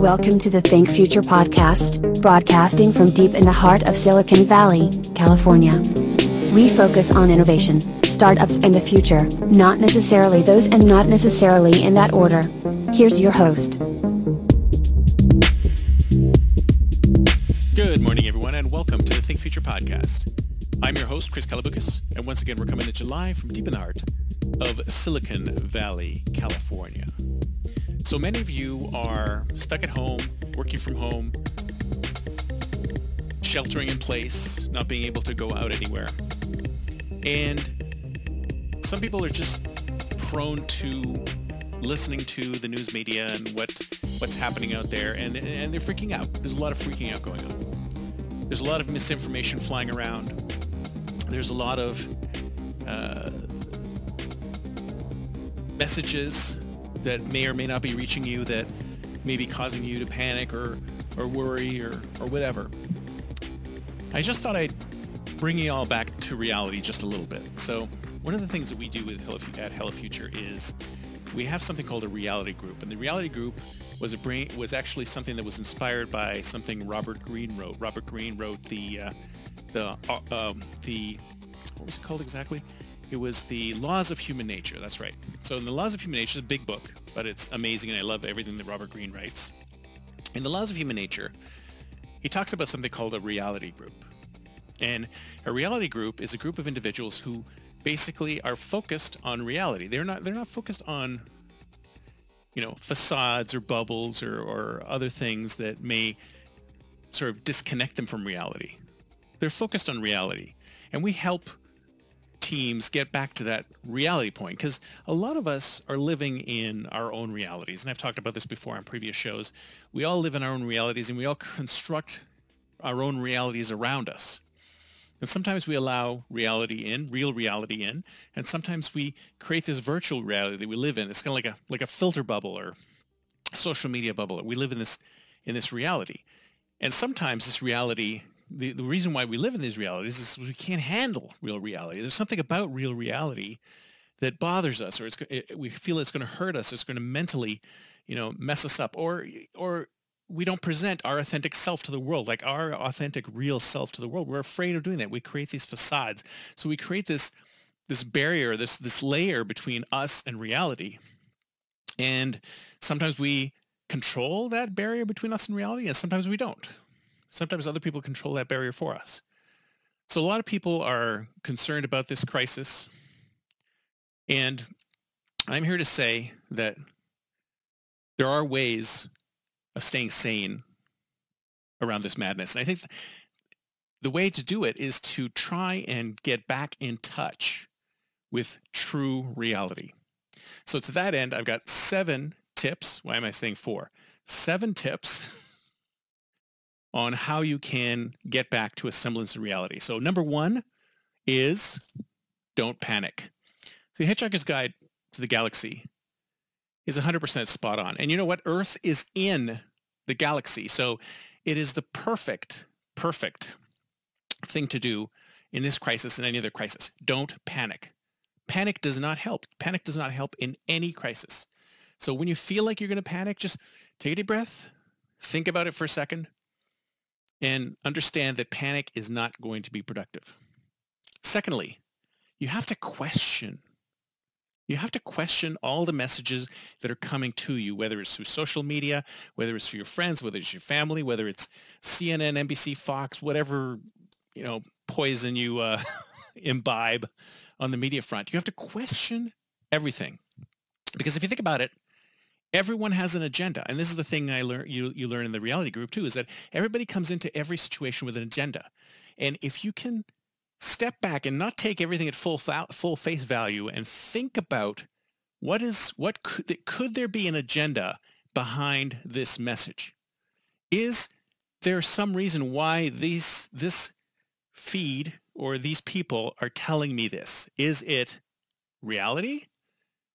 Welcome to the Think Future podcast, broadcasting from deep in the heart of Silicon Valley, California. We focus on innovation, startups, and the future, not necessarily those and not necessarily in that order. Here's your host. Good morning, everyone, and welcome to the Think Future podcast. I'm your host, Chris Kalaboukis, and once again, we're coming at you live from deep in the heart of Silicon Valley, California. So many of you are stuck at home, working from home, sheltering in place, not being able to go out anywhere. And some people are just prone to listening to the news media and what what's happening out there and, and they're freaking out. There's a lot of freaking out going on. There's a lot of misinformation flying around. There's a lot of uh, messages that may or may not be reaching you that may be causing you to panic or, or worry or, or whatever. I just thought I'd bring you all back to reality just a little bit. So one of the things that we do with Hello, at Hello Future is we have something called a reality group. And the reality group was a brain, was actually something that was inspired by something Robert Greene wrote. Robert Greene wrote the, uh, the, uh, um, the, what was it called exactly? It was the Laws of Human Nature. That's right. So in the Laws of Human Nature is a big book, but it's amazing, and I love everything that Robert Greene writes. In the Laws of Human Nature, he talks about something called a reality group. And a reality group is a group of individuals who basically are focused on reality. They're not they're not focused on you know facades or bubbles or, or other things that may sort of disconnect them from reality. They're focused on reality. And we help teams get back to that reality point because a lot of us are living in our own realities and i've talked about this before on previous shows. We all live in our own realities and we all construct our own realities around us. And sometimes we allow reality in real reality in and sometimes we create this virtual reality that we live in. It's kind of like a like a filter bubble or social media bubble. We live in this in this reality. And sometimes this reality the, the reason why we live in these realities is we can't handle real reality. There's something about real reality that bothers us, or it's it, we feel it's going to hurt us. It's going to mentally, you know, mess us up, or or we don't present our authentic self to the world, like our authentic, real self to the world. We're afraid of doing that. We create these facades. So we create this this barrier, this this layer between us and reality. And sometimes we control that barrier between us and reality, and sometimes we don't. Sometimes other people control that barrier for us. So a lot of people are concerned about this crisis. And I'm here to say that there are ways of staying sane around this madness. And I think the way to do it is to try and get back in touch with true reality. So to that end, I've got seven tips. Why am I saying four? Seven tips on how you can get back to a semblance of reality. So number one is don't panic. The Hitchhiker's Guide to the Galaxy is 100% spot on. And you know what? Earth is in the galaxy. So it is the perfect, perfect thing to do in this crisis and any other crisis. Don't panic. Panic does not help. Panic does not help in any crisis. So when you feel like you're going to panic, just take a deep breath, think about it for a second, and understand that panic is not going to be productive. Secondly, you have to question. You have to question all the messages that are coming to you, whether it's through social media, whether it's through your friends, whether it's your family, whether it's CNN, NBC, Fox, whatever, you know, poison you uh, imbibe on the media front. You have to question everything. Because if you think about it, everyone has an agenda and this is the thing i learned you, you learn in the reality group too is that everybody comes into every situation with an agenda and if you can step back and not take everything at full full face value and think about what is what could could there be an agenda behind this message? Is there some reason why these this feed or these people are telling me this? Is it reality?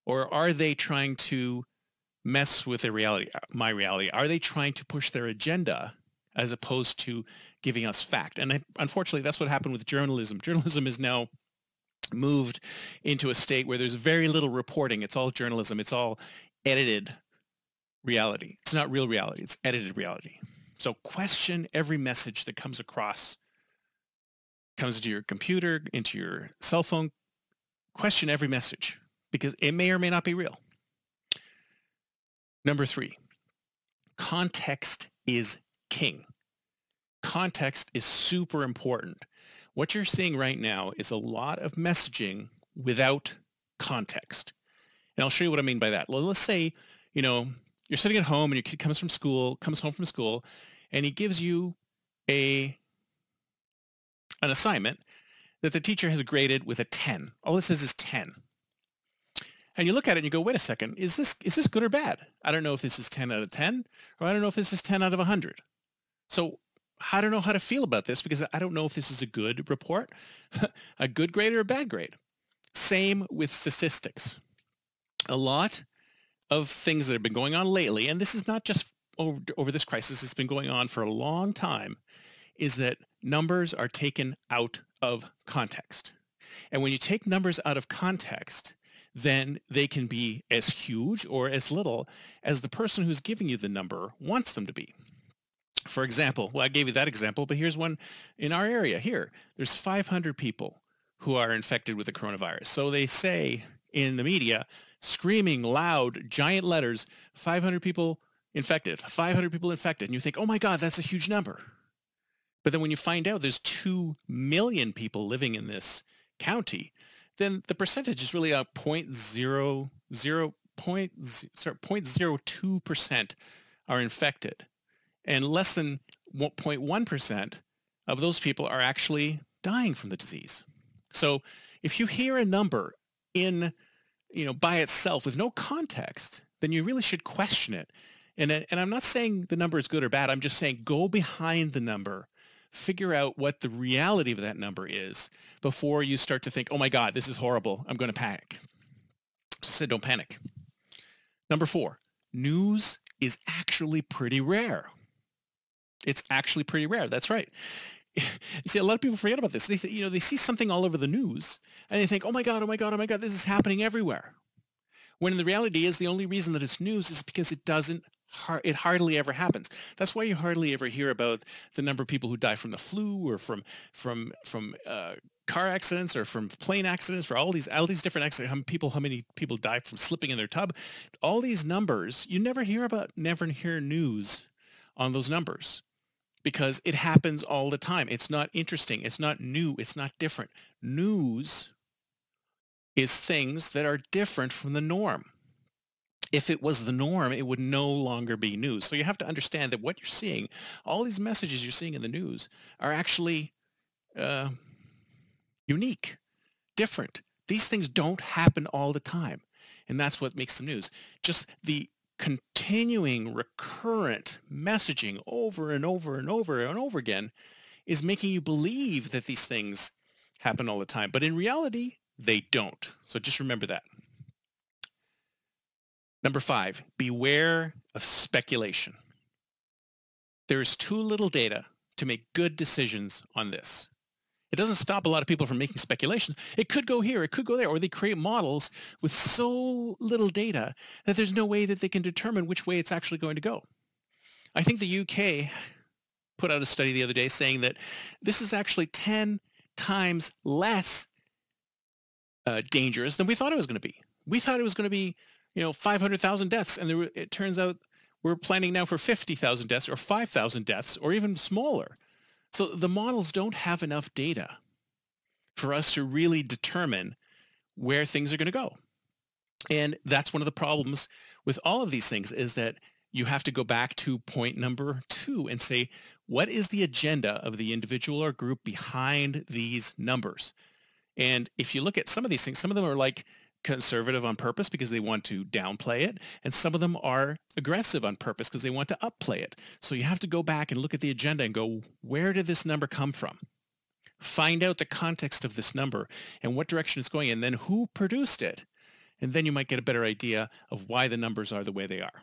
Or are they trying to mess with their reality, my reality? Are they trying to push their agenda as opposed to giving us fact? And I, unfortunately, that's what happened with journalism. Journalism is now moved into a state where there's very little reporting. It's all journalism. It's all edited reality. It's not real reality. It's edited reality. So question every message that comes across, comes into your computer, into your cell phone. Question every message because it may or may not be real. Number three, context is king. Context is super important. What you're seeing right now is a lot of messaging without context. And I'll show you what I mean by that. Well, let's say, you know, you're sitting at home and your kid comes from school, comes home from school, and he gives you a an assignment that the teacher has graded with a 10. All it says is 10. And you look at it and you go, wait a second, is this is this good or bad? I don't know if this is 10 out of 10, or I don't know if this is 10 out of 100. So I don't know how to feel about this because I don't know if this is a good report, a good grade or a bad grade. Same with statistics. A lot of things that have been going on lately, and this is not just over, over this crisis, it's been going on for a long time, is that numbers are taken out of context. And when you take numbers out of context, then they can be as huge or as little as the person who's giving you the number wants them to be. For example, well, I gave you that example, but here's one in our area here. There's 500 people who are infected with the coronavirus. So they say in the media, screaming loud, giant letters, 500 people infected, 500 people infected. And you think, oh my God, that's a huge number. But then when you find out there's 2 million people living in this county, then the percentage is really a 0.0, 0, point, sorry, 0.02% are infected. And less than 0.1% of those people are actually dying from the disease. So if you hear a number in, you know, by itself with no context, then you really should question it. And, and I'm not saying the number is good or bad. I'm just saying go behind the number figure out what the reality of that number is before you start to think, oh my God, this is horrible. I'm going to panic. So don't panic. Number four, news is actually pretty rare. It's actually pretty rare. That's right. You see, a lot of people forget about this. They, th- you know, they see something all over the news and they think, oh my God, oh my God, oh my God, this is happening everywhere. When the reality is the only reason that it's news is because it doesn't it hardly ever happens. That's why you hardly ever hear about the number of people who die from the flu or from from from uh, car accidents or from plane accidents. For all these all these different accidents, how people how many people die from slipping in their tub? All these numbers you never hear about. Never hear news on those numbers because it happens all the time. It's not interesting. It's not new. It's not different. News is things that are different from the norm if it was the norm, it would no longer be news. So you have to understand that what you're seeing, all these messages you're seeing in the news are actually uh, unique, different. These things don't happen all the time. And that's what makes the news. Just the continuing recurrent messaging over and over and over and over again is making you believe that these things happen all the time. But in reality, they don't. So just remember that. Number five, beware of speculation. There is too little data to make good decisions on this. It doesn't stop a lot of people from making speculations. It could go here, it could go there, or they create models with so little data that there's no way that they can determine which way it's actually going to go. I think the UK put out a study the other day saying that this is actually 10 times less uh, dangerous than we thought it was going to be. We thought it was going to be you know, 500,000 deaths. And it turns out we're planning now for 50,000 deaths or 5,000 deaths or even smaller. So the models don't have enough data for us to really determine where things are going to go. And that's one of the problems with all of these things is that you have to go back to point number two and say, what is the agenda of the individual or group behind these numbers? And if you look at some of these things, some of them are like conservative on purpose because they want to downplay it, and some of them are aggressive on purpose because they want to upplay it. So you have to go back and look at the agenda and go, where did this number come from? Find out the context of this number and what direction it's going, and then who produced it. And then you might get a better idea of why the numbers are the way they are.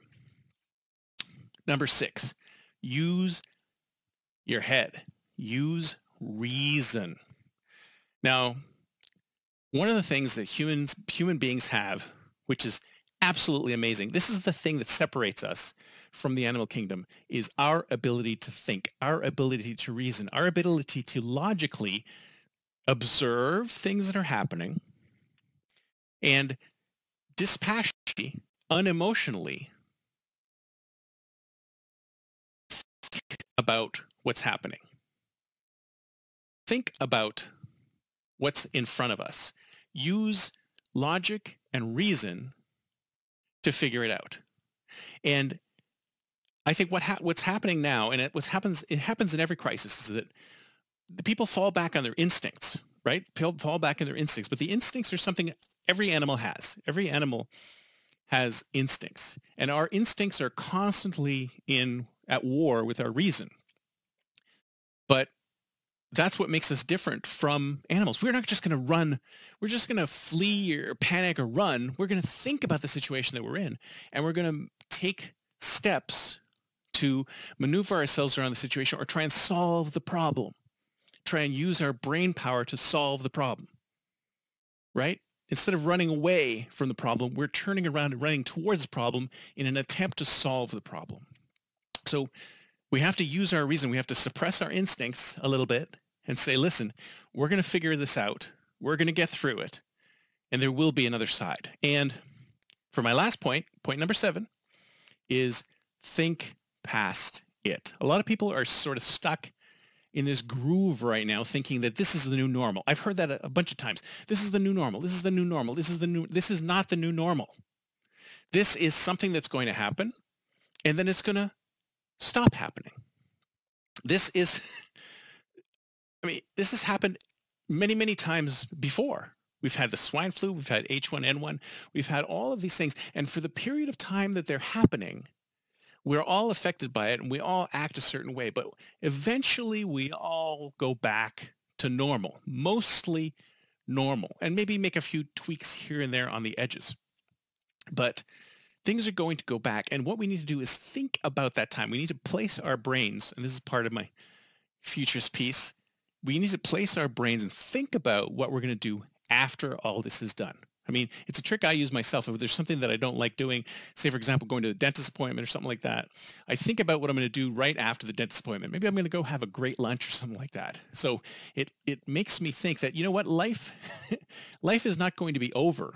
Number six, use your head. Use reason. Now, one of the things that humans, human beings have, which is absolutely amazing, this is the thing that separates us from the animal kingdom, is our ability to think, our ability to reason, our ability to logically observe things that are happening and dispassionately, unemotionally think about what's happening. Think about what's in front of us. Use logic and reason to figure it out. And I think what ha- what's happening now, and it what happens it happens in every crisis, is that the people fall back on their instincts, right? People fall back on their instincts, but the instincts are something every animal has. Every animal has instincts, and our instincts are constantly in at war with our reason. But that's what makes us different from animals. We're not just going to run. We're just going to flee or panic or run. We're going to think about the situation that we're in, and we're going to take steps to maneuver ourselves around the situation or try and solve the problem. Try and use our brain power to solve the problem. Right? Instead of running away from the problem, we're turning around and running towards the problem in an attempt to solve the problem. So we have to use our reason. We have to suppress our instincts a little bit and say, listen, we're going to figure this out. We're going to get through it. And there will be another side. And for my last point, point number seven, is think past it. A lot of people are sort of stuck in this groove right now thinking that this is the new normal. I've heard that a, bunch of times. This is the new normal. This is the new normal. This is the new this is not the new normal. This is something that's going to happen and then it's going to stop happening. This is, I mean, this has happened many, many times before. We've had the swine flu, we've had H1N1, we've had all of these things. And for the period of time that they're happening, we're all affected by it and we all act a certain way. But eventually we all go back to normal, mostly normal, and maybe make a few tweaks here and there on the edges. But things are going to go back. And what we need to do is think about that time. We need to place our brains, and this is part of my futures piece. We need to place our brains and think about what we're going to do after all this is done. I mean, it's a trick I use myself. If there's something that I don't like doing, say, for example, going to a dentist appointment or something like that, I think about what I'm going to do right after the dentist appointment. Maybe I'm going to go have a great lunch or something like that. So it, it makes me think that, you know what, life, life is not going to be over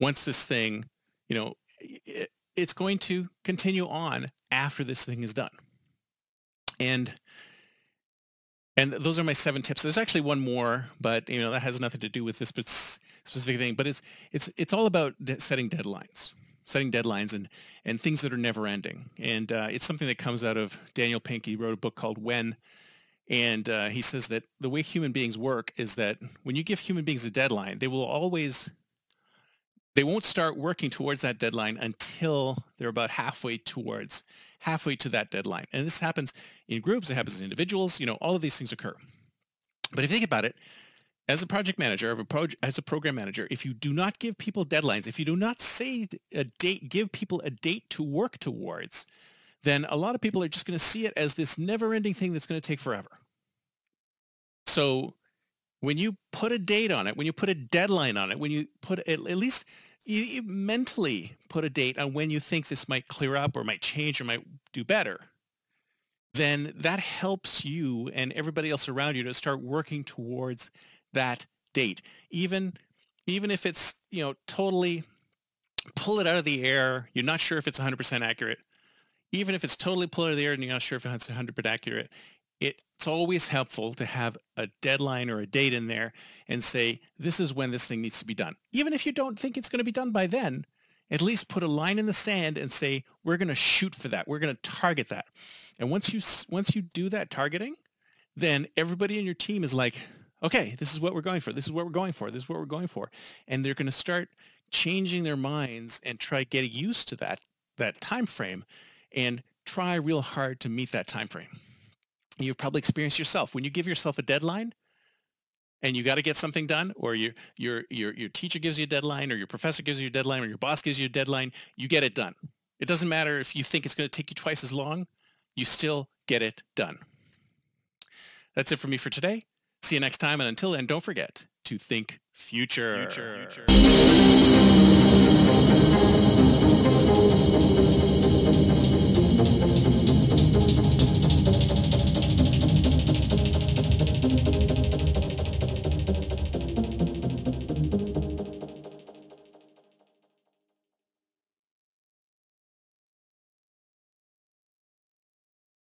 once this thing you know, it, it's going to continue on after this thing is done. And and those are my seven tips. There's actually one more, but you know that has nothing to do with this specific thing. But it's it's it's all about setting deadlines, setting deadlines, and and things that are never ending. And uh, it's something that comes out of Daniel Pink. He wrote a book called When, and uh, he says that the way human beings work is that when you give human beings a deadline, they will always they won't start working towards that deadline until they're about halfway towards halfway to that deadline. And this happens in groups, it happens in individuals, you know, all of these things occur. But if you think about it, as a project manager, as a program manager, if you do not give people deadlines, if you do not say a date, give people a date to work towards, then a lot of people are just going to see it as this never-ending thing that's going to take forever. So when you put a date on it, when you put a deadline on it, when you put at least you, you mentally put a date on when you think this might clear up or might change or might do better, then that helps you and everybody else around you to start working towards that date. Even even if it's, you know, totally pull it out of the air, you're not sure if it's 100% accurate. Even if it's totally pull it out of the air and you're not sure if it's 100% accurate, it's always helpful to have a deadline or a date in there and say, this is when this thing needs to be done. Even if you don't think it's going to be done by then, at least put a line in the sand and say, we're going to shoot for that. We're going to target that. And once you, once you do that targeting, then everybody in your team is like, okay, this is what we're going for. This is what we're going for. This is what we're going for. And they're going to start changing their minds and try getting used to that that time frame and try real hard to meet that time frame. You've probably experienced yourself when you give yourself a deadline and you got to get something done or your your your your teacher gives you a deadline or your professor gives you a deadline or your boss gives you a deadline, you get it done. It doesn't matter if you think it's going to take you twice as long, you still get it done. That's it for me for today. See you next time and until then don't forget to think future. future. future.